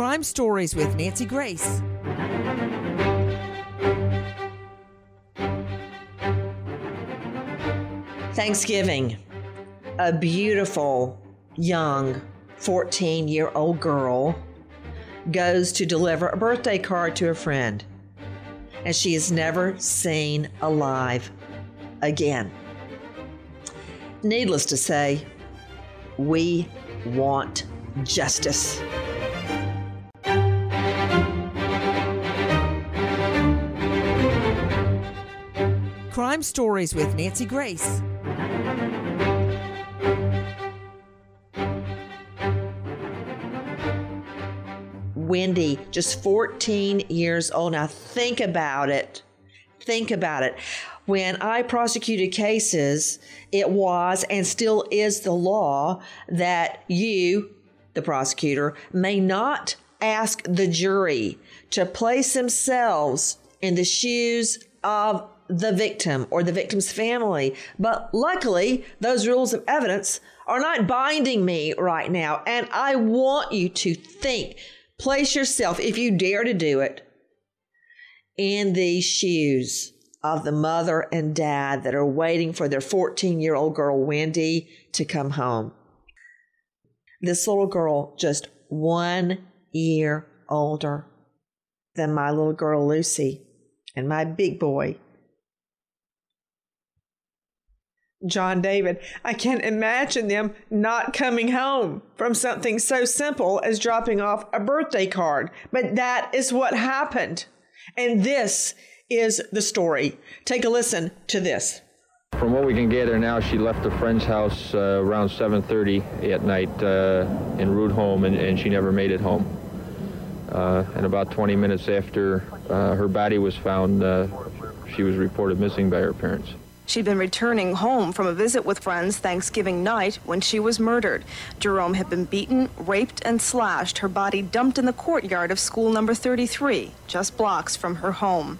Crime Stories with Nancy Grace. Thanksgiving. A beautiful young 14 year old girl goes to deliver a birthday card to a friend, and she is never seen alive again. Needless to say, we want justice. Crime Stories with Nancy Grace. Wendy, just 14 years old. Now, think about it. Think about it. When I prosecuted cases, it was and still is the law that you, the prosecutor, may not ask the jury to place themselves in the shoes of the victim or the victim's family. But luckily, those rules of evidence are not binding me right now. And I want you to think, place yourself, if you dare to do it, in these shoes of the mother and dad that are waiting for their 14 year old girl, Wendy, to come home. This little girl, just one year older than my little girl, Lucy, and my big boy, John David. I can't imagine them not coming home from something so simple as dropping off a birthday card. But that is what happened. And this is the story. Take a listen to this. From what we can gather now, she left a friend's house uh, around 7.30 at night uh, en route home, and, and, she never made it home. Uh, and about 20 minutes after uh, her body was found, uh, she was reported missing by her parents. She'd been returning home from a visit with friends Thanksgiving night when she was murdered. Jerome had been beaten, raped, and slashed, her body dumped in the courtyard of school number 33, just blocks from her home.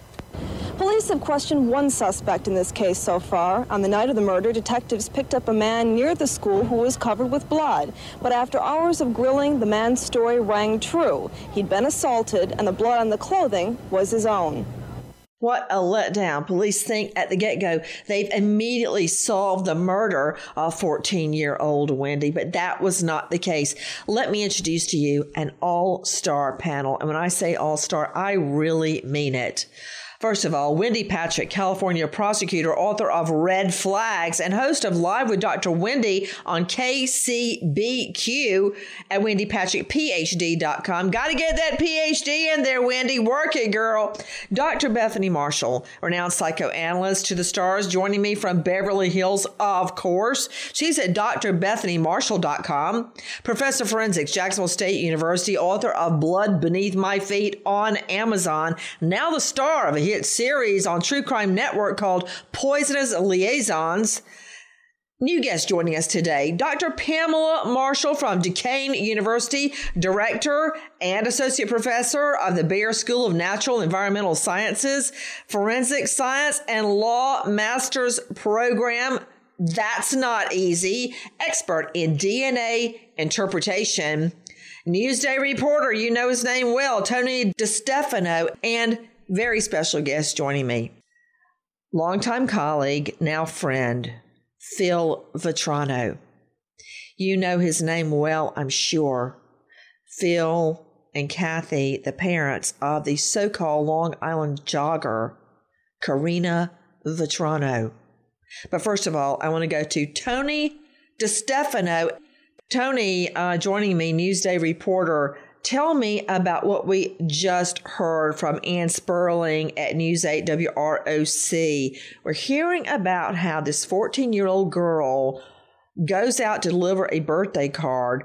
Police have questioned one suspect in this case so far. On the night of the murder, detectives picked up a man near the school who was covered with blood. But after hours of grilling, the man's story rang true. He'd been assaulted, and the blood on the clothing was his own. What a letdown. Police think at the get go they've immediately solved the murder of 14 year old Wendy, but that was not the case. Let me introduce to you an all star panel. And when I say all star, I really mean it. First of all, Wendy Patrick, California prosecutor, author of Red Flags, and host of Live with Dr. Wendy on KCBQ at wendypatrickphd.com. Got to get that PhD in there, Wendy. Work it, girl. Dr. Bethany Marshall, renowned psychoanalyst to the stars, joining me from Beverly Hills, of course. She's at drbethanymarshall.com. Professor of Forensics, Jacksonville State University, author of Blood Beneath My Feet on Amazon. Now the star of a hit series on True Crime Network called Poisonous Liaisons. New guest joining us today, Dr. Pamela Marshall from Duquesne University, Director and Associate Professor of the Bayer School of Natural Environmental Sciences, Forensic Science, and Law Master's Program. That's not easy. Expert in DNA interpretation. Newsday reporter, you know his name well, Tony DeStefano, and very special guest joining me. longtime colleague, now friend, Phil Vetrano. You know his name well, I'm sure. Phil and Kathy, the parents of the so called Long Island jogger, Karina Vetrano. But first of all, I want to go to Tony DeStefano. Tony, uh, joining me, Newsday reporter. Tell me about what we just heard from Ann Sperling at News 8 WROC. We're hearing about how this 14 year old girl goes out to deliver a birthday card,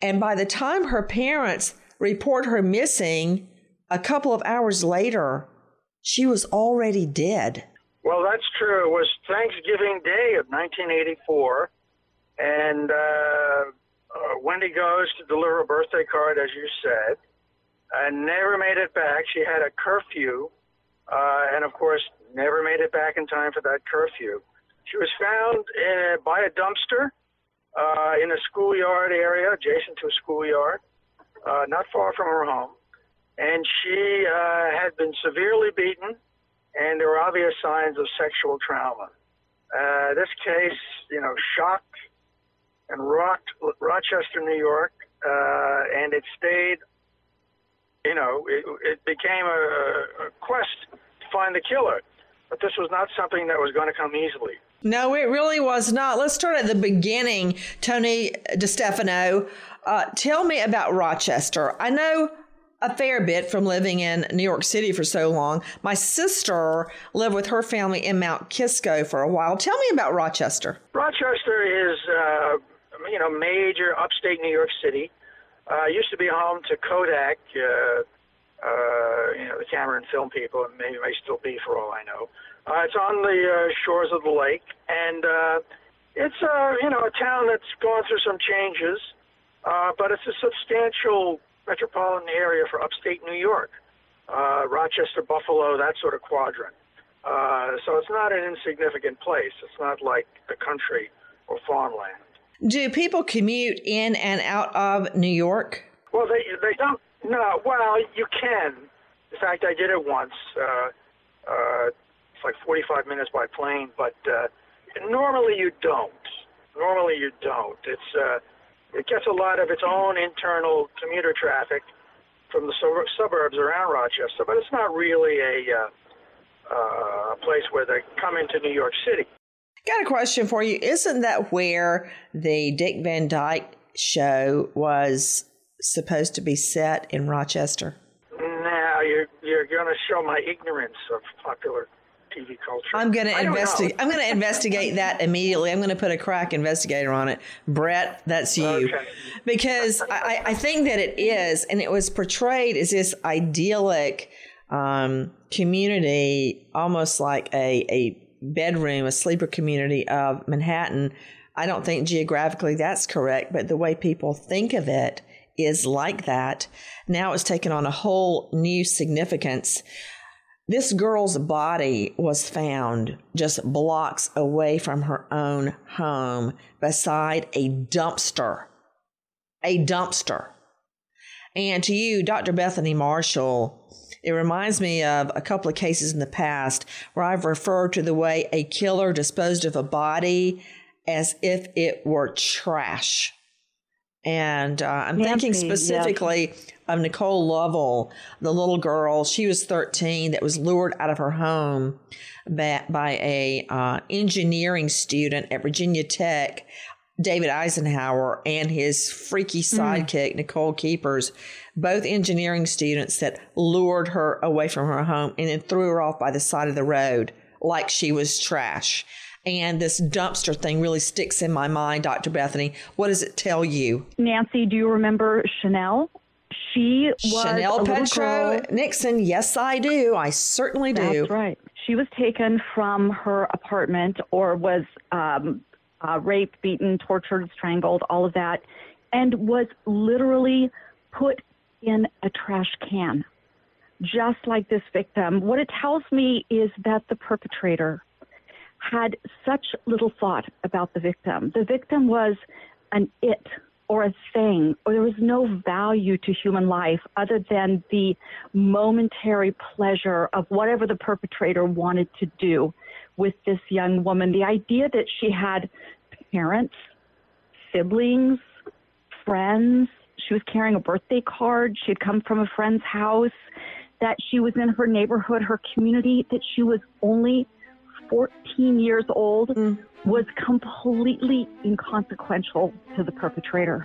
and by the time her parents report her missing, a couple of hours later, she was already dead. Well, that's true. It was Thanksgiving Day of 1984, and uh, uh, Wendy goes to deliver a birthday card, as you said, and never made it back. She had a curfew, uh, and of course, never made it back in time for that curfew. She was found in, by a dumpster uh, in a schoolyard area, adjacent to a schoolyard, uh, not far from her home. And she uh, had been severely beaten and there were obvious signs of sexual trauma. Uh, this case, you know, shocked and rocked Rochester, New York, uh, and it stayed. You know, it, it became a, a quest to find the killer, but this was not something that was going to come easily. No, it really was not. Let's start at the beginning. Tony DeStefano, uh, tell me about Rochester. I know a fair bit from living in New York City for so long. My sister lived with her family in Mount Kisco for a while. Tell me about Rochester. Rochester is, uh, you know, major upstate New York City. Uh, used to be home to Kodak, uh, uh, you know, the camera and film people, and maybe may still be for all I know. Uh, it's on the uh, shores of the lake, and uh, it's, uh, you know, a town that's gone through some changes, uh, but it's a substantial metropolitan area for upstate New York, uh, Rochester, Buffalo, that sort of quadrant. Uh, so it's not an insignificant place. It's not like the country or farmland. Do people commute in and out of New York? Well, they they don't. No, well, you can. In fact, I did it once. Uh, uh, it's like 45 minutes by plane, but uh, normally you don't. Normally you don't. It's uh, it gets a lot of its own internal commuter traffic from the suburbs around Rochester, but it's not really a uh, uh, place where they come into New York City. Got a question for you. Isn't that where the Dick Van Dyke show was supposed to be set in Rochester? Now you're you're going to show my ignorance of popular TV culture. I'm going to investigate. I'm going to investigate that immediately. I'm going to put a crack investigator on it. Brett, that's you, okay. because I, I, think that it is, and it was portrayed as this idyllic um, community, almost like a a bedroom, a sleeper community of Manhattan. I don't think geographically that's correct, but the way people think of it is like that. Now it's taken on a whole new significance. This girl's body was found just blocks away from her own home beside a dumpster. A dumpster. And to you, Dr. Bethany Marshall, it reminds me of a couple of cases in the past where I've referred to the way a killer disposed of a body as if it were trash. And uh, I'm Nancy, thinking specifically yes. of Nicole Lovell, the little girl. She was 13 that was lured out of her home by, by a uh, engineering student at Virginia Tech, David Eisenhauer, and his freaky hmm. sidekick, mm. Nicole Keepers, both engineering students that lured her away from her home and then threw her off by the side of the road like she was trash. And this dumpster thing really sticks in my mind, Dr. Bethany. What does it tell you? Nancy, do you remember Chanel? She was Chanel Petro Nixon. Yes, I do. I certainly do. That's right. She was taken from her apartment or was um, uh, raped, beaten, tortured, strangled, all of that, and was literally put in a trash can, just like this victim. What it tells me is that the perpetrator had such little thought about the victim. The victim was an it or a thing, or there was no value to human life other than the momentary pleasure of whatever the perpetrator wanted to do with this young woman. The idea that she had parents, siblings, friends. She was carrying a birthday card. She had come from a friend's house, that she was in her neighborhood, her community, that she was only 14 years old mm. was completely inconsequential to the perpetrator.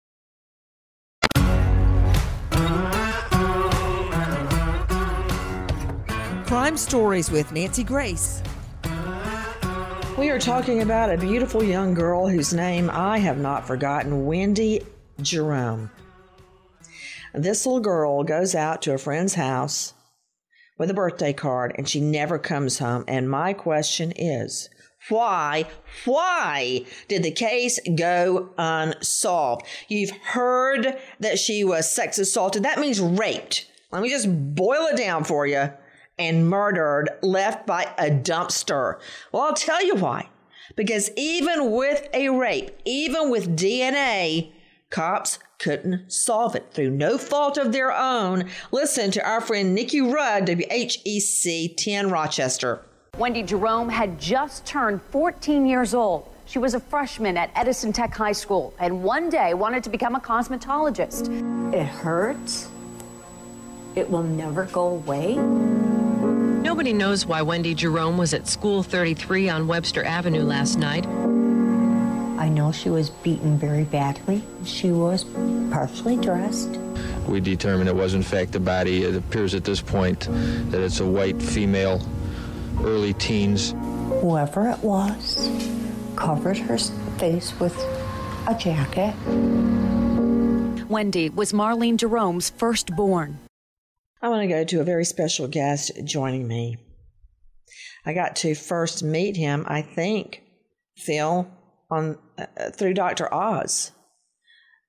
Crime Stories with Nancy Grace. We are talking about a beautiful young girl whose name I have not forgotten Wendy Jerome. This little girl goes out to a friend's house with a birthday card and she never comes home. And my question is why, why did the case go unsolved? You've heard that she was sex assaulted. That means raped. Let me just boil it down for you and murdered, left by a dumpster. Well, I'll tell you why. Because even with a rape, even with DNA, cops couldn't solve it through no fault of their own. Listen to our friend Nikki Rudd, WHEC 10 Rochester. Wendy Jerome had just turned 14 years old. She was a freshman at Edison Tech High School and one day wanted to become a cosmetologist. It hurts. It will never go away. Nobody knows why Wendy Jerome was at School 33 on Webster Avenue last night. I know she was beaten very badly. She was partially dressed. We determined it was in fact a body. It appears at this point that it's a white female, early teens. Whoever it was covered her face with a jacket. Wendy was Marlene Jerome's firstborn. I want to go to a very special guest joining me. I got to first meet him, I think, Phil, on uh, through Dr. Oz.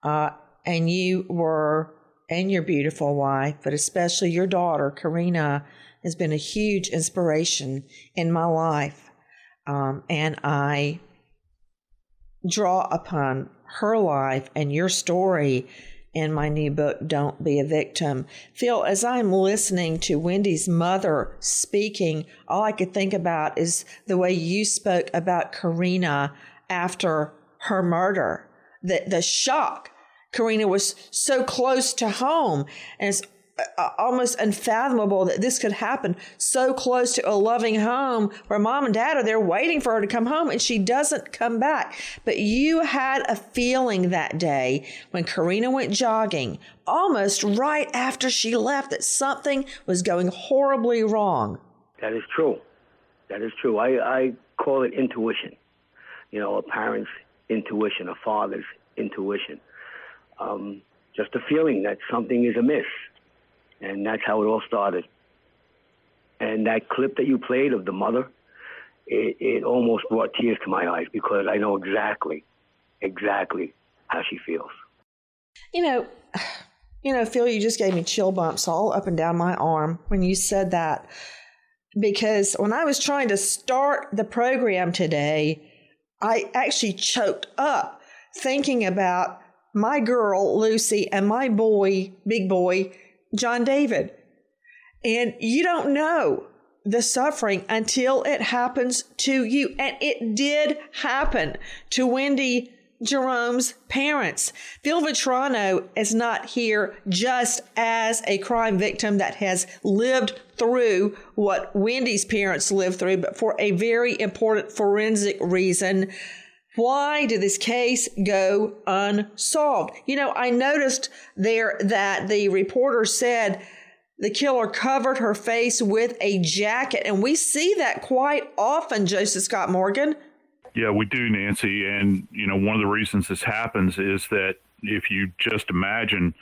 Uh, and you were, and your beautiful wife, but especially your daughter, Karina, has been a huge inspiration in my life. Um, and I draw upon her life and your story in my new book, Don't Be a Victim. Phil, as I'm listening to Wendy's mother speaking, all I could think about is the way you spoke about Karina after her murder. The, the shock. Karina was so close to home. And it's almost unfathomable that this could happen so close to a loving home where mom and dad are there waiting for her to come home and she doesn't come back. But you had a feeling that day when Karina went jogging, almost right after she left, that something was going horribly wrong. That is true. That is true. I, I call it intuition. You know, a parent's intuition, a father's intuition. Um, just a feeling that something is amiss and that's how it all started. And that clip that you played of the mother, it, it almost brought tears to my eyes because I know exactly, exactly how she feels. You know, you know, Phil, you just gave me chill bumps all up and down my arm when you said that. Because when I was trying to start the program today, I actually choked up thinking about my girl, Lucy, and my boy, big boy, John David. And you don't know the suffering until it happens to you. And it did happen to Wendy Jerome's parents. Phil Vetrano is not here just as a crime victim that has lived through what Wendy's parents lived through, but for a very important forensic reason. Why did this case go unsolved? You know, I noticed there that the reporter said the killer covered her face with a jacket, and we see that quite often, Joseph Scott Morgan. Yeah, we do, Nancy. And, you know, one of the reasons this happens is that if you just imagine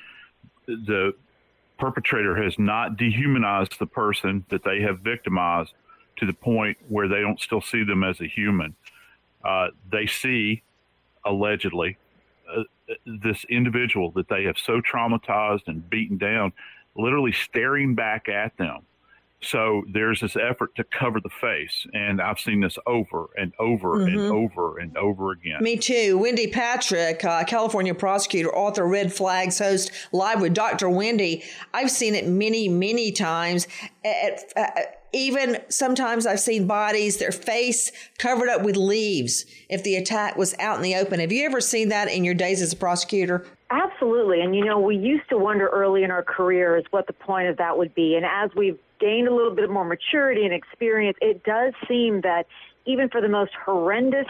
the perpetrator has not dehumanized the person that they have victimized to the point where they don't still see them as a human. Uh, they see, allegedly, uh, this individual that they have so traumatized and beaten down, literally staring back at them so there's this effort to cover the face, and I've seen this over and over mm-hmm. and over and over again. Me too. Wendy Patrick, uh, California prosecutor, author, Red Flags host, live with Dr. Wendy. I've seen it many, many times. At, at, even sometimes I've seen bodies, their face covered up with leaves if the attack was out in the open. Have you ever seen that in your days as a prosecutor? Absolutely. And you know, we used to wonder early in our careers what the point of that would be. And as we've gained a little bit more maturity and experience, it does seem that even for the most horrendous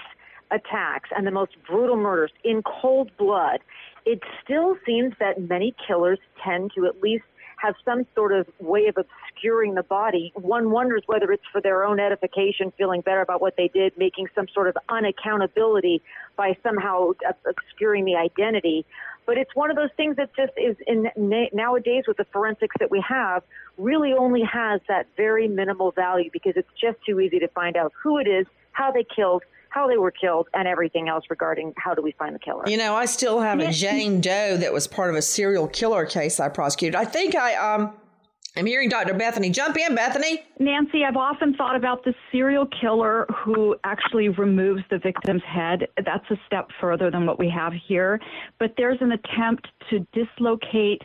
attacks and the most brutal murders in cold blood, it still seems that many killers tend to at least have some sort of way of obscuring the body. One wonders whether it's for their own edification, feeling better about what they did, making some sort of unaccountability by somehow obscuring the identity. But it's one of those things that just is in nowadays with the forensics that we have really only has that very minimal value because it's just too easy to find out who it is, how they killed, how they were killed, and everything else regarding how do we find the killer. You know, I still have a Jane Doe that was part of a serial killer case I prosecuted. I think I um I'm hearing Dr. Bethany. Jump in, Bethany. Nancy, I've often thought about the serial killer who actually removes the victim's head. That's a step further than what we have here. But there's an attempt to dislocate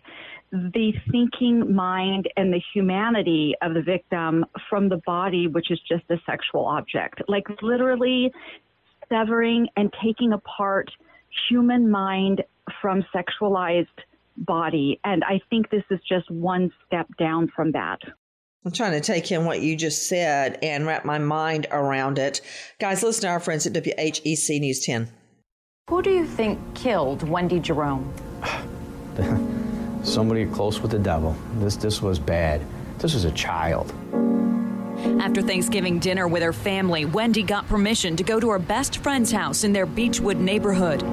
the thinking mind and the humanity of the victim from the body, which is just a sexual object. Like literally severing and taking apart human mind from sexualized body. And I think this is just one step down from that. I'm trying to take in what you just said and wrap my mind around it. Guys, listen to our friends at WHEC News 10. Who do you think killed Wendy Jerome? Somebody close with the devil. This this was bad. This was a child. After Thanksgiving dinner with her family, Wendy got permission to go to her best friend's house in their Beechwood neighborhood.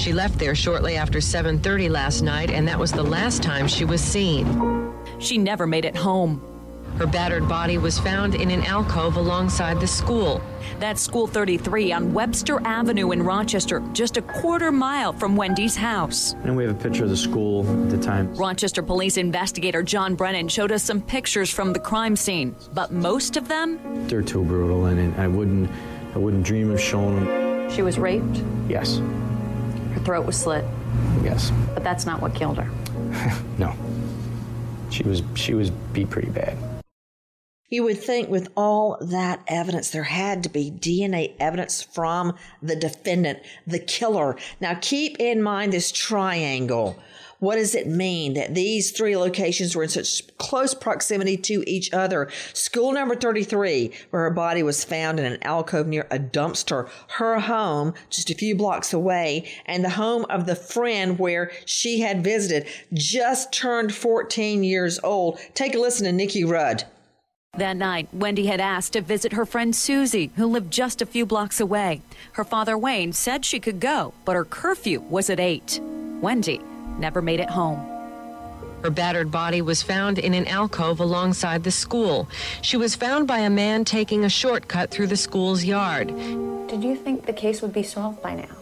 She left there shortly after 7:30 last night and that was the last time she was seen. She never made it home. Her battered body was found in an alcove alongside the school. That's School 33 on Webster Avenue in Rochester, just a quarter mile from Wendy's house. And we have a picture of the school at the time. Rochester police investigator John Brennan showed us some pictures from the crime scene, but most of them they're too brutal and I wouldn't I wouldn't dream of showing them. She was raped? Yes. Her throat was slit? Yes. But that's not what killed her. no. She was she was beat pretty bad. You would think with all that evidence, there had to be DNA evidence from the defendant, the killer. Now keep in mind this triangle. What does it mean that these three locations were in such close proximity to each other? School number 33, where her body was found in an alcove near a dumpster, her home just a few blocks away, and the home of the friend where she had visited, just turned 14 years old. Take a listen to Nikki Rudd. That night, Wendy had asked to visit her friend Susie, who lived just a few blocks away. Her father, Wayne, said she could go, but her curfew was at 8. Wendy never made it home. Her battered body was found in an alcove alongside the school. She was found by a man taking a shortcut through the school's yard. Did you think the case would be solved by now?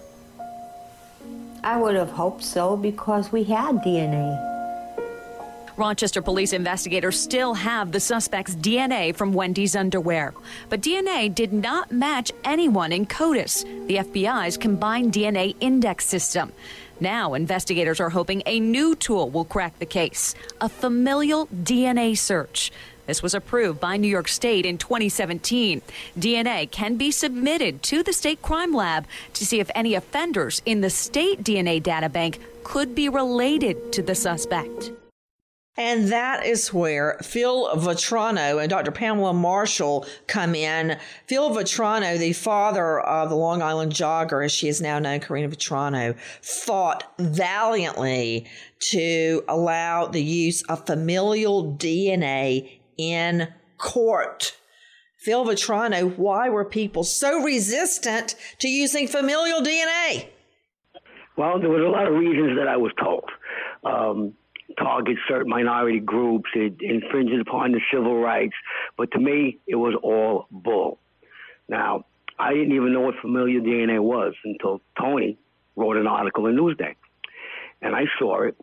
I would have hoped so because we had DNA. Rochester police investigators still have the suspect's DNA from Wendy's underwear. But DNA did not match anyone in CODIS, the FBI's combined DNA index system. Now, investigators are hoping a new tool will crack the case a familial DNA search. This was approved by New York State in 2017. DNA can be submitted to the state crime lab to see if any offenders in the state DNA databank could be related to the suspect. And that is where Phil Vetrano and Dr. Pamela Marshall come in. Phil Vetrano, the father of the Long Island jogger, as she is now known, Karina Vetrano, fought valiantly to allow the use of familial DNA in court. Phil Vetrano, why were people so resistant to using familial DNA? Well, there was a lot of reasons that I was told. Um, targets certain minority groups, it infringes upon the civil rights. But to me, it was all bull. Now, I didn't even know what familial DNA was until Tony wrote an article in Newsday. And I saw it,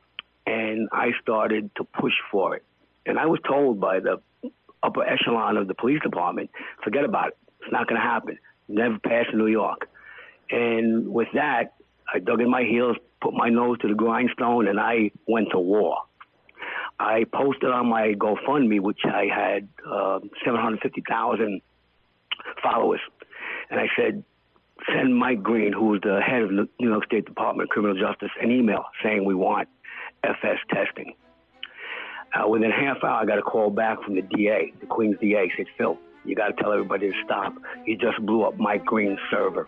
and I started to push for it. And I was told by the upper echelon of the police department, forget about it. It's not going to happen. Never pass in New York. And with that, I dug in my heels, put my nose to the grindstone, and I went to war. I posted on my GoFundMe, which I had uh, 750,000 followers, and I said, send Mike Green, who was the head of the New York State Department of Criminal Justice, an email saying we want FS testing. Uh, within a half hour, I got a call back from the DA, the Queens DA, said, Phil, you got to tell everybody to stop. You just blew up Mike Green's server.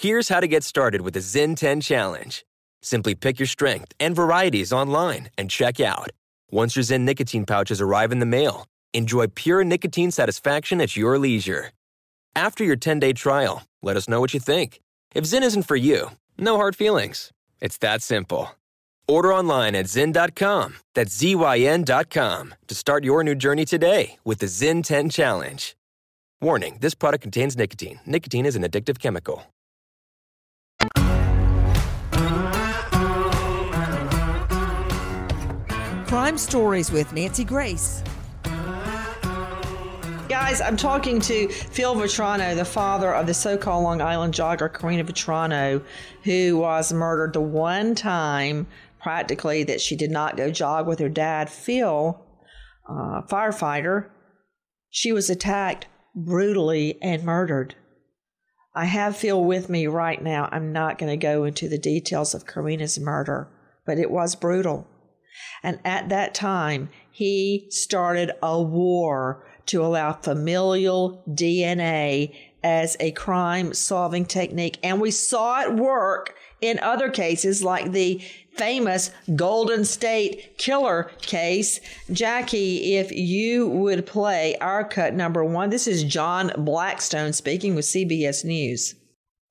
Here's how to get started with the Zyn 10 Challenge. Simply pick your strength and varieties online and check out. Once your Zyn nicotine pouches arrive in the mail, enjoy pure nicotine satisfaction at your leisure. After your 10 day trial, let us know what you think. If Zyn isn't for you, no hard feelings. It's that simple. Order online at Zyn.com, that's Z-Y-N.com, to start your new journey today with the Zyn 10 Challenge. Warning, this product contains nicotine. Nicotine is an addictive chemical. Crime Stories with Nancy Grace. Guys, I'm talking to Phil Vetrano, the father of the so called Long Island jogger Karina Vetrano, who was murdered the one time practically that she did not go jog with her dad, Phil, uh, firefighter. She was attacked brutally and murdered. I have Phil with me right now. I'm not going to go into the details of Karina's murder, but it was brutal. And at that time, he started a war to allow familial DNA as a crime solving technique. And we saw it work in other cases like the famous Golden State Killer case. Jackie, if you would play our cut number one, this is John Blackstone speaking with CBS News.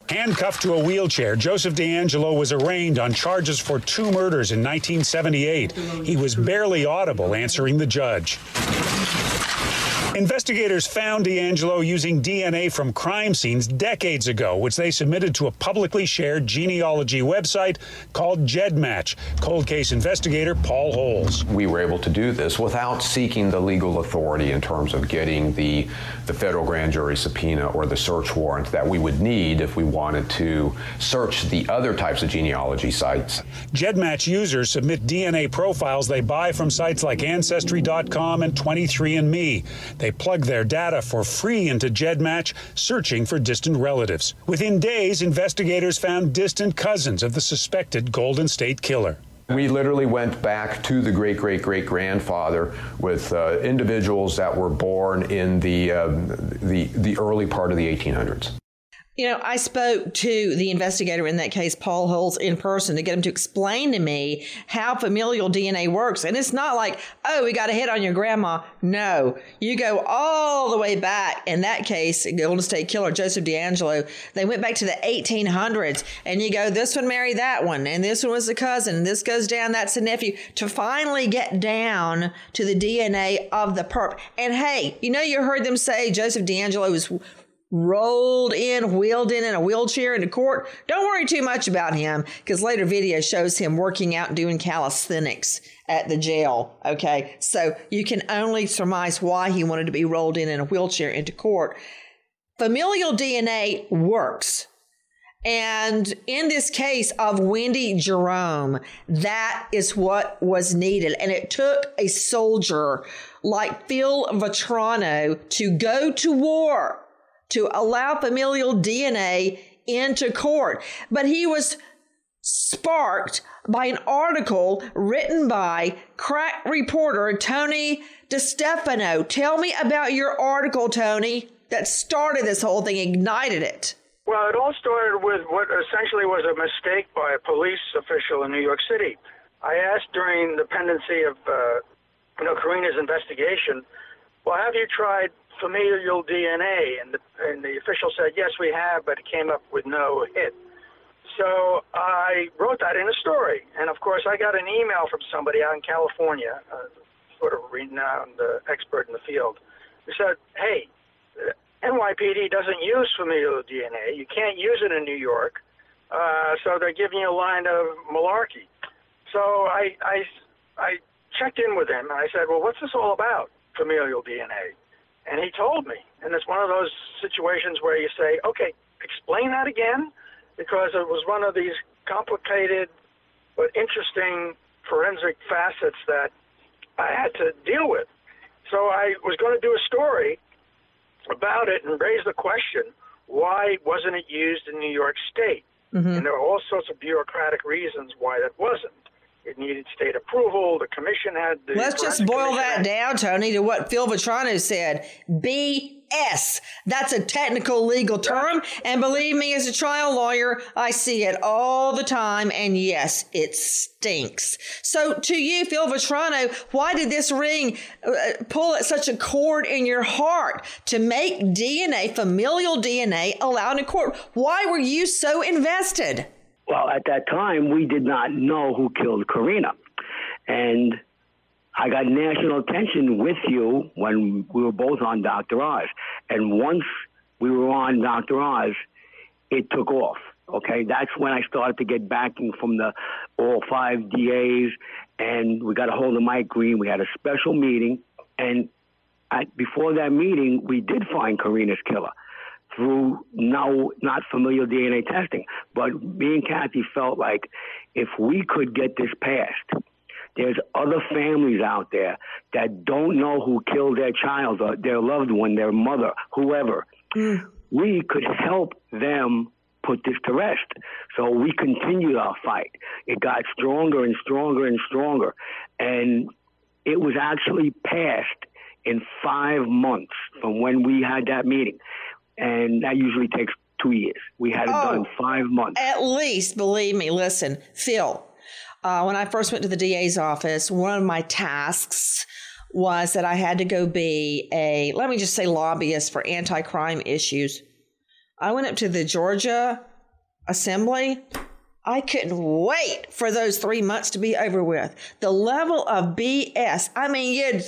Handcuffed to a wheelchair, Joseph DeAngelo was arraigned on charges for two murders in 1978. He was barely audible answering the judge. Investigators found DeAngelo using DNA from crime scenes decades ago, which they submitted to a publicly shared genealogy website called GEDmatch. Cold case investigator Paul Holes. We were able to do this without seeking the legal authority in terms of getting the, the federal grand jury subpoena or the search warrant that we would need if we wanted to search the other types of genealogy sites. GEDmatch users submit DNA profiles they buy from sites like Ancestry.com and 23andMe. They plug their data for free into GEDmatch, searching for distant relatives. Within days, investigators found distant cousins of the suspected Golden State Killer. We literally went back to the great great great grandfather with uh, individuals that were born in the, uh, the, the early part of the 1800s. You know, I spoke to the investigator in that case, Paul Holes, in person to get him to explain to me how familial DNA works. And it's not like, oh, we got a hit on your grandma. No, you go all the way back. In that case, Golden State Killer, Joseph DeAngelo, they went back to the 1800s. And you go, this one married that one, and this one was a cousin, and this goes down, that's a nephew, to finally get down to the DNA of the perp. And hey, you know, you heard them say Joseph DeAngelo was rolled in, wheeled in in a wheelchair into court. Don't worry too much about him because later video shows him working out doing calisthenics at the jail. Okay. So you can only surmise why he wanted to be rolled in in a wheelchair into court. Familial DNA works. And in this case of Wendy Jerome, that is what was needed. And it took a soldier like Phil Vetrano to go to war to allow familial DNA into court. But he was sparked by an article written by crack reporter Tony DeStefano. Tell me about your article, Tony, that started this whole thing, ignited it. Well, it all started with what essentially was a mistake by a police official in New York City. I asked during the pendency of, uh, you know, Karina's investigation, well, have you tried familial DNA, and the, and the official said, yes, we have, but it came up with no hit. So I wrote that in a story, and of course I got an email from somebody out in California, uh, sort of renowned uh, expert in the field, who said, "Hey, uh, NYPD doesn't use familial DNA. You can't use it in New York, uh, so they're giving you a line of malarkey." So I, I, I checked in with him, and I said, "Well, what's this all about, familial DNA?" And he told me. And it's one of those situations where you say, okay, explain that again, because it was one of these complicated but interesting forensic facets that I had to deal with. So I was going to do a story about it and raise the question why wasn't it used in New York State? Mm-hmm. And there are all sorts of bureaucratic reasons why that wasn't. It needed state approval. The commission had the. Let's just boil that down, Tony, to what Phil Vetrano said. BS. That's a technical legal term. And believe me, as a trial lawyer, I see it all the time. And yes, it stinks. So to you, Phil Vetrano, why did this ring uh, pull at such a chord in your heart to make DNA, familial DNA, allowed in court? Why were you so invested? Well, at that time, we did not know who killed Karina. And I got national attention with you when we were both on Dr. Oz. And once we were on Dr. Oz, it took off. Okay, that's when I started to get backing from the all five DAs, and we got a hold of Mike Green. We had a special meeting, and at, before that meeting, we did find Karina's killer through no not familial DNA testing. But me and Kathy felt like if we could get this passed, there's other families out there that don't know who killed their child or their loved one, their mother, whoever. Mm. We could help them put this to rest. So we continued our fight. It got stronger and stronger and stronger. And it was actually passed in five months from when we had that meeting and that usually takes two years. We had it oh, done five months. At least, believe me. Listen, Phil, uh, when I first went to the DA's office, one of my tasks was that I had to go be a, let me just say, lobbyist for anti crime issues. I went up to the Georgia Assembly. I couldn't wait for those three months to be over with. The level of BS. I mean, you'd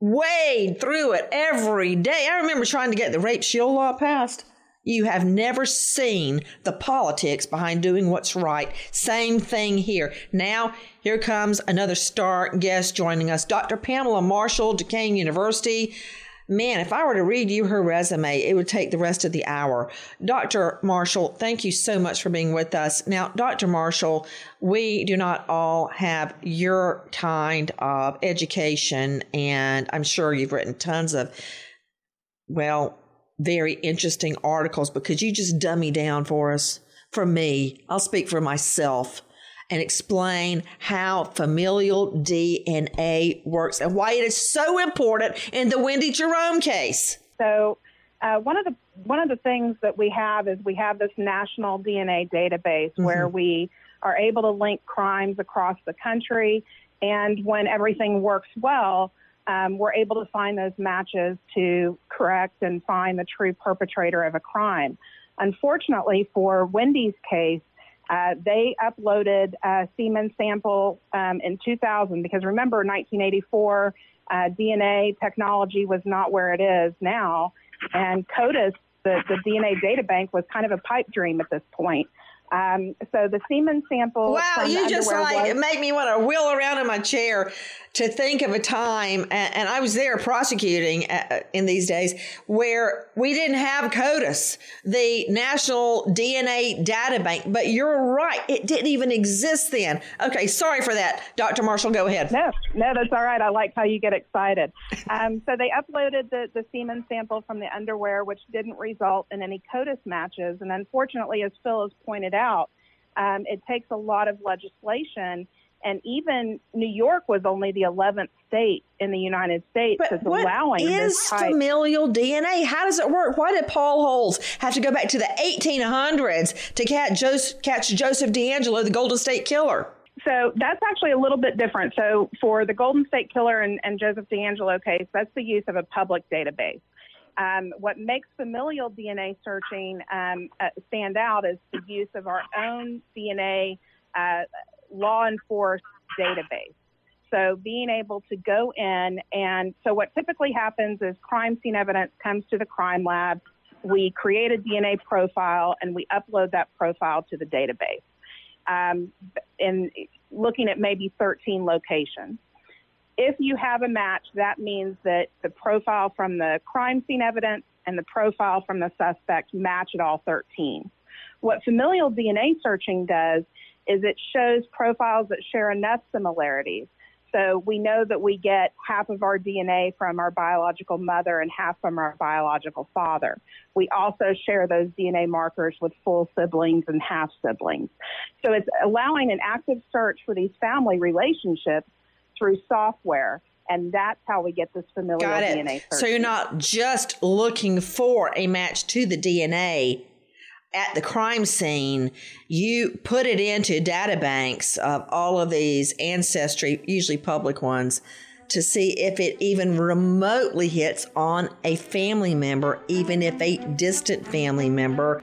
wade through it every day. I remember trying to get the rape shield law passed. You have never seen the politics behind doing what's right. Same thing here. Now, here comes another star guest joining us, Dr. Pamela Marshall, Duquesne University. Man, if I were to read you her resume, it would take the rest of the hour. Dr. Marshall, thank you so much for being with us. Now, Dr. Marshall, we do not all have your kind of education, and I'm sure you've written tons of, well, very interesting articles because you just dummy down for us. For me, I'll speak for myself and explain how familial DNA works and why it is so important in the Wendy Jerome case. So, uh, one of the one of the things that we have is we have this national DNA database mm-hmm. where we are able to link crimes across the country, and when everything works well, um, we're able to find those matches to correct and find the true perpetrator of a crime. Unfortunately, for Wendy's case, uh, they uploaded a semen sample um, in 2000 because remember, 1984 uh, DNA technology was not where it is now, and CODIS, the, the DNA data bank, was kind of a pipe dream at this point. Um, so the semen sample. Wow, you just like was, make me want to wheel around in my chair to think of a time, and, and I was there prosecuting uh, in these days where we didn't have CODIS, the National DNA Data Bank. But you're right, it didn't even exist then. Okay, sorry for that, Dr. Marshall. Go ahead. No, no, that's all right. I like how you get excited. Um, so they uploaded the, the semen sample from the underwear, which didn't result in any CODIS matches. And unfortunately, as Phil has pointed out, um, it takes a lot of legislation and even New York was only the 11th state in the United States but that's allowing is this type. familial DNA? How does it work? Why did Paul Holes have to go back to the 1800s to catch Joseph, catch Joseph DeAngelo, the Golden State Killer? So that's actually a little bit different. So for the Golden State Killer and, and Joseph DeAngelo case, that's the use of a public database. Um, what makes familial DNA searching um, uh, stand out is the use of our own DNA uh, law enforced database. So being able to go in and so what typically happens is crime scene evidence comes to the crime lab. We create a DNA profile and we upload that profile to the database. Um, in looking at maybe 13 locations. If you have a match, that means that the profile from the crime scene evidence and the profile from the suspect match at all 13. What familial DNA searching does is it shows profiles that share enough similarities. So we know that we get half of our DNA from our biological mother and half from our biological father. We also share those DNA markers with full siblings and half siblings. So it's allowing an active search for these family relationships through software. And that's how we get this familial Got it. DNA search. So you're not just looking for a match to the DNA, at the crime scene, you put it into data banks of all of these ancestry, usually public ones, to see if it even remotely hits on a family member, even if a distant family member.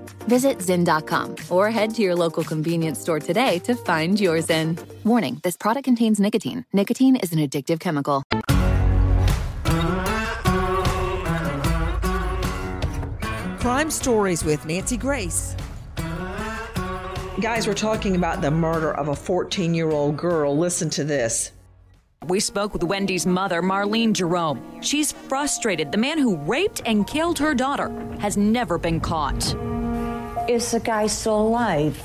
Visit Zyn.com or head to your local convenience store today to find your Zyn. Warning this product contains nicotine. Nicotine is an addictive chemical. Crime Stories with Nancy Grace. Guys, we're talking about the murder of a 14 year old girl. Listen to this. We spoke with Wendy's mother, Marlene Jerome. She's frustrated. The man who raped and killed her daughter has never been caught. Is the guy still alive?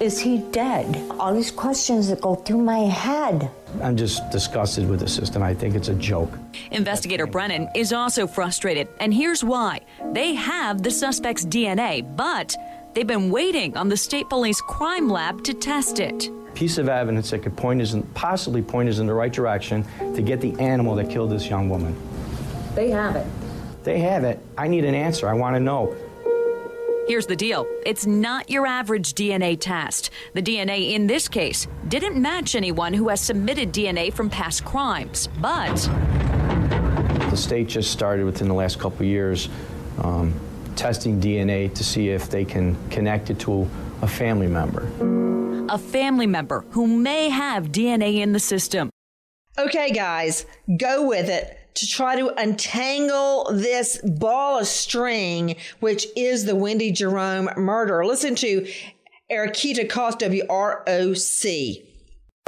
Is he dead? All these questions that go through my head. I'm just disgusted with the system. I think it's a joke. Investigator Brennan is also frustrated, and here's why. They have the suspect's DNA, but they've been waiting on the state police crime lab to test it. Piece of evidence that could point us in, possibly point us in the right direction to get the animal that killed this young woman. They have it. They have it. I need an answer. I want to know. Here's the deal it's not your average DNA test. The DNA in this case didn't match anyone who has submitted DNA from past crimes, but. The state just started within the last couple of years um, testing DNA to see if they can connect it to a family member. A family member who may have DNA in the system. Okay, guys, go with it to try to untangle this ball of string, which is the Wendy Jerome murder. Listen to Eriquita Cost, WROC.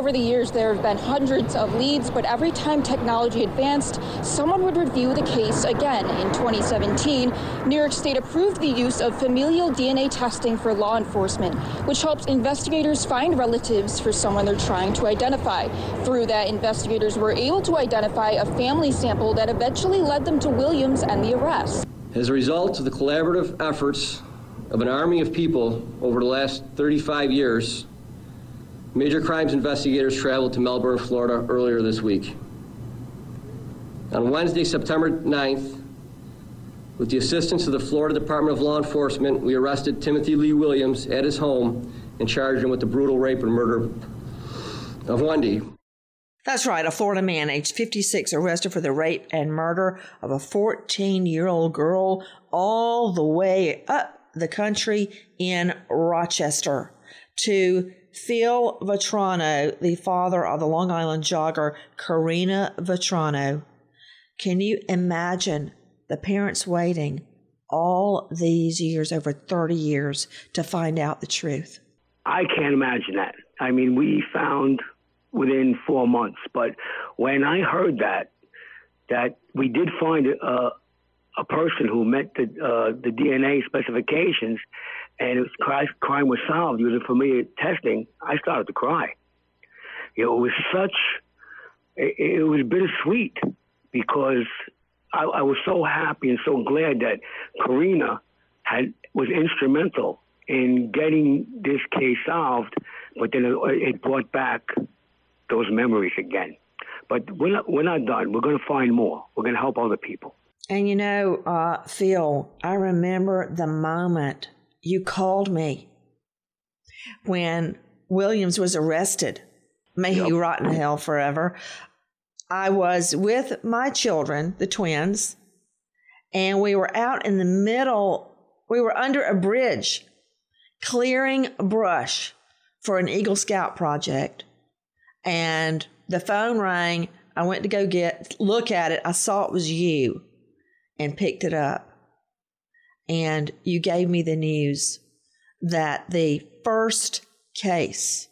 Over the years, there have been hundreds of leads, but every time technology advanced, someone would review the case again. In 2017, New York State approved the use of familial DNA testing for law enforcement, which helps investigators find relatives for someone they're trying to identify. Through that, investigators were able to identify a family sample that eventually led them to Williams and the arrest. As a result of the collaborative efforts of an army of people over the last 35 years, Major crimes investigators traveled to Melbourne, Florida earlier this week. On Wednesday, September 9th, with the assistance of the Florida Department of Law Enforcement, we arrested Timothy Lee Williams at his home and charged him with the brutal rape and murder of Wendy. That's right, a Florida man aged 56 arrested for the rape and murder of a 14 year old girl all the way up the country in Rochester to Phil Vetrano, the father of the Long Island jogger Karina Vetrano. Can you imagine the parents waiting all these years, over 30 years, to find out the truth? I can't imagine that. I mean, we found within four months, but when I heard that, that we did find a, a person who met the uh, the DNA specifications, and it was, crime was solved using familiar testing, I started to cry. You know, it was such, it, it was bittersweet because I, I, was so happy and so glad that Karina had was instrumental in getting this case solved, but then it, it brought back those memories again. But we're not, we're not done. We're going to find more. We're going to help other people. And you know, uh, Phil, I remember the moment you called me when Williams was arrested. May yep. he rot in hell forever. I was with my children, the twins, and we were out in the middle. We were under a bridge clearing brush for an Eagle Scout project. And the phone rang. I went to go get look at it. I saw it was you and picked it up and you gave me the news that the first case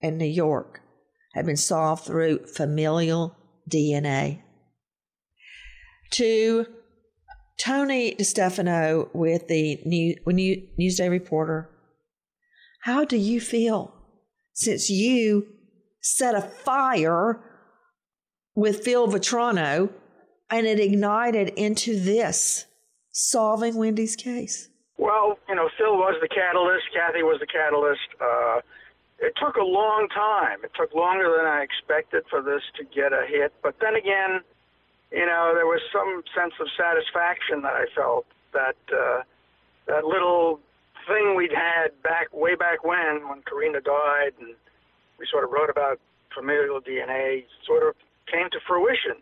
in New York had been solved through familial DNA. To Tony DeStefano with the New, New, Newsday Reporter, how do you feel since you set a fire with Phil Vetrano and it ignited into this? Solving Wendy's case? Well, you know, Phil was the catalyst. Kathy was the catalyst. Uh, it took a long time. It took longer than I expected for this to get a hit. But then again, you know, there was some sense of satisfaction that I felt that uh, that little thing we'd had back way back when, when Karina died, and we sort of wrote about familial DNA sort of came to fruition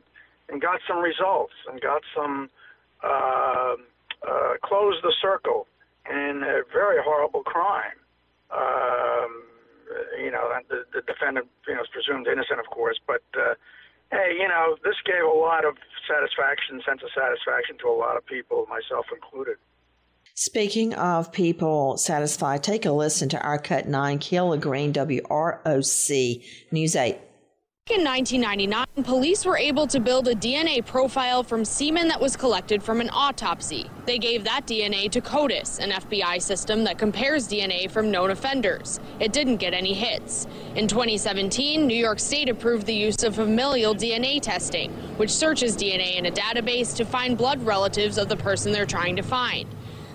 and got some results and got some uh, uh, closed the circle in a very horrible crime. Um, you know, the, the defendant, you know, is presumed innocent, of course, but uh, hey, you know, this gave a lot of satisfaction, sense of satisfaction to a lot of people, myself included. Speaking of people satisfied, take a listen to our cut nine, Kayla Green, WROC News 8. In 1999, police were able to build a DNA profile from semen that was collected from an autopsy. They gave that DNA to CODIS, an FBI system that compares DNA from known offenders. It didn't get any hits. In 2017, New York State approved the use of familial DNA testing, which searches DNA in a database to find blood relatives of the person they're trying to find.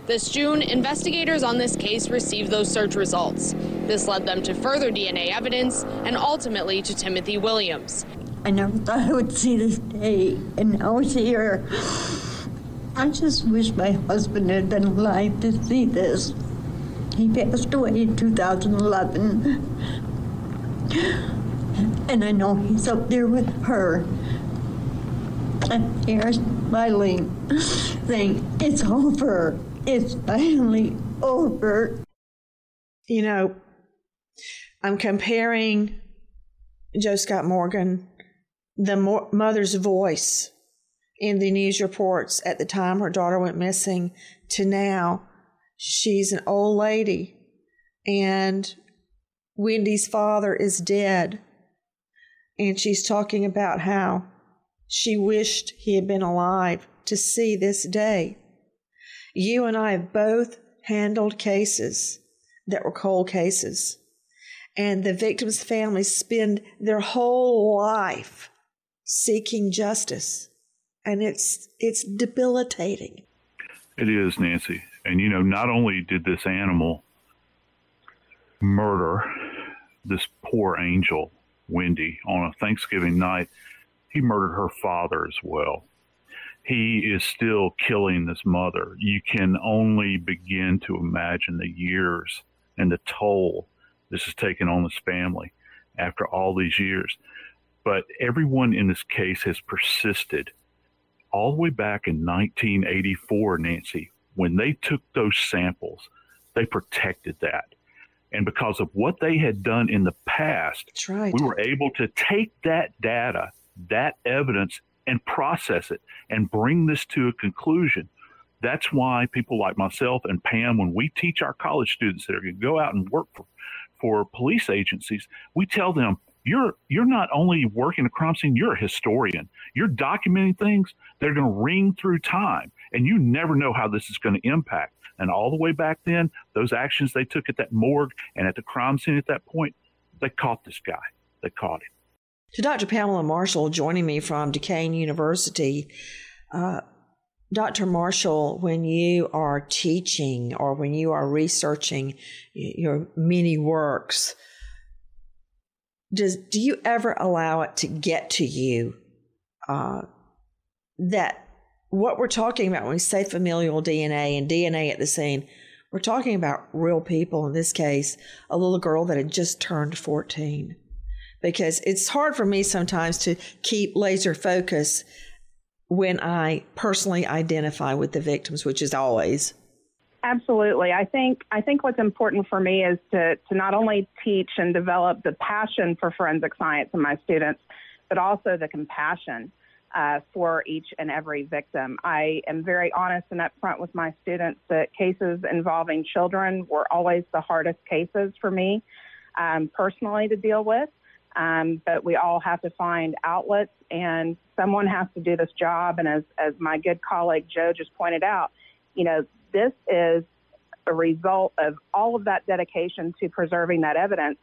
This June, investigators on this case received those search results. This led them to further DNA evidence and ultimately to Timothy Williams. I never thought I would see this day, and now it's here. I just wish my husband had been alive to see this. He passed away in 2011. And I know he's up there with her. And here's smiling, saying, It's over. It's finally over. You know, I'm comparing Joe Scott Morgan, the mo- mother's voice in the news reports at the time her daughter went missing, to now. She's an old lady, and Wendy's father is dead. And she's talking about how she wished he had been alive to see this day. You and I have both handled cases that were cold cases. And the victims' families spend their whole life seeking justice. And it's it's debilitating. It is, Nancy. And you know, not only did this animal murder this poor angel, Wendy, on a Thanksgiving night, he murdered her father as well he is still killing this mother. You can only begin to imagine the years and the toll this has taken on this family after all these years. But everyone in this case has persisted all the way back in 1984, Nancy, when they took those samples, they protected that. And because of what they had done in the past, right. we were able to take that data, that evidence, and process it and bring this to a conclusion. That's why people like myself and Pam, when we teach our college students that are going to go out and work for, for police agencies, we tell them you're you're not only working a crime scene, you're a historian. You're documenting things that are going to ring through time, and you never know how this is going to impact. And all the way back then, those actions they took at that morgue and at the crime scene at that point, they caught this guy. They caught him to Dr. Pamela Marshall joining me from Duquesne University. Uh, Dr. Marshall, when you are teaching or when you are researching your many works, does do you ever allow it to get to you uh, that what we're talking about when we say familial DNA and DNA at the scene, we're talking about real people. In this case, a little girl that had just turned 14 because it's hard for me sometimes to keep laser focus when I personally identify with the victims, which is always. Absolutely. I think I think what's important for me is to to not only teach and develop the passion for forensic science in my students, but also the compassion uh, for each and every victim. I am very honest and upfront with my students that cases involving children were always the hardest cases for me um, personally to deal with. Um, but we all have to find outlets, and someone has to do this job. And as, as my good colleague Joe just pointed out, you know, this is a result of all of that dedication to preserving that evidence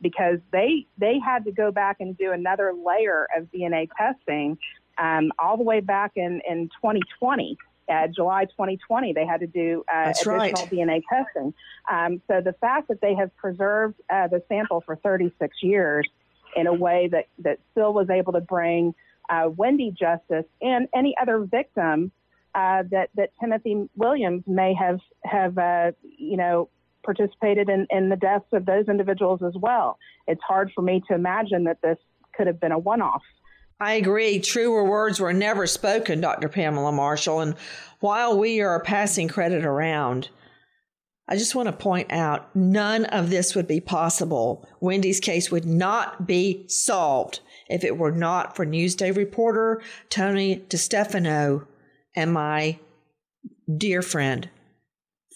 because they they had to go back and do another layer of DNA testing um, all the way back in, in 2020. Uh, July 2020, they had to do uh, additional right. DNA testing. Um, so the fact that they have preserved uh, the sample for 36 years in a way that, that still was able to bring uh, Wendy justice and any other victim uh, that, that Timothy Williams may have, have uh, you know, participated in, in the deaths of those individuals as well. It's hard for me to imagine that this could have been a one off. I agree. Truer words were never spoken, Dr. Pamela Marshall. And while we are passing credit around, I just want to point out none of this would be possible. Wendy's case would not be solved if it were not for Newsday reporter Tony DeStefano and my dear friend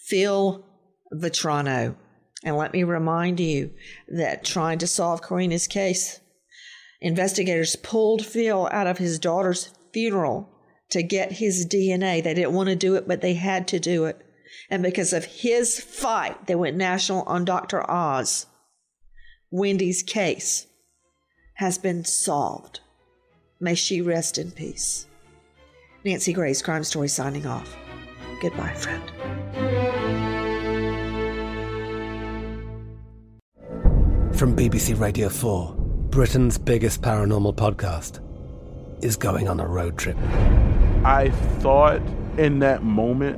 Phil Vetrano. And let me remind you that trying to solve Karina's case, investigators pulled Phil out of his daughter's funeral to get his DNA. They didn't want to do it, but they had to do it. And because of his fight, they went national on Dr. Oz. Wendy's case has been solved. May she rest in peace. Nancy Grace Crime Story, signing off. Goodbye, friend. From BBC Radio 4, Britain's biggest paranormal podcast is going on a road trip. I thought in that moment,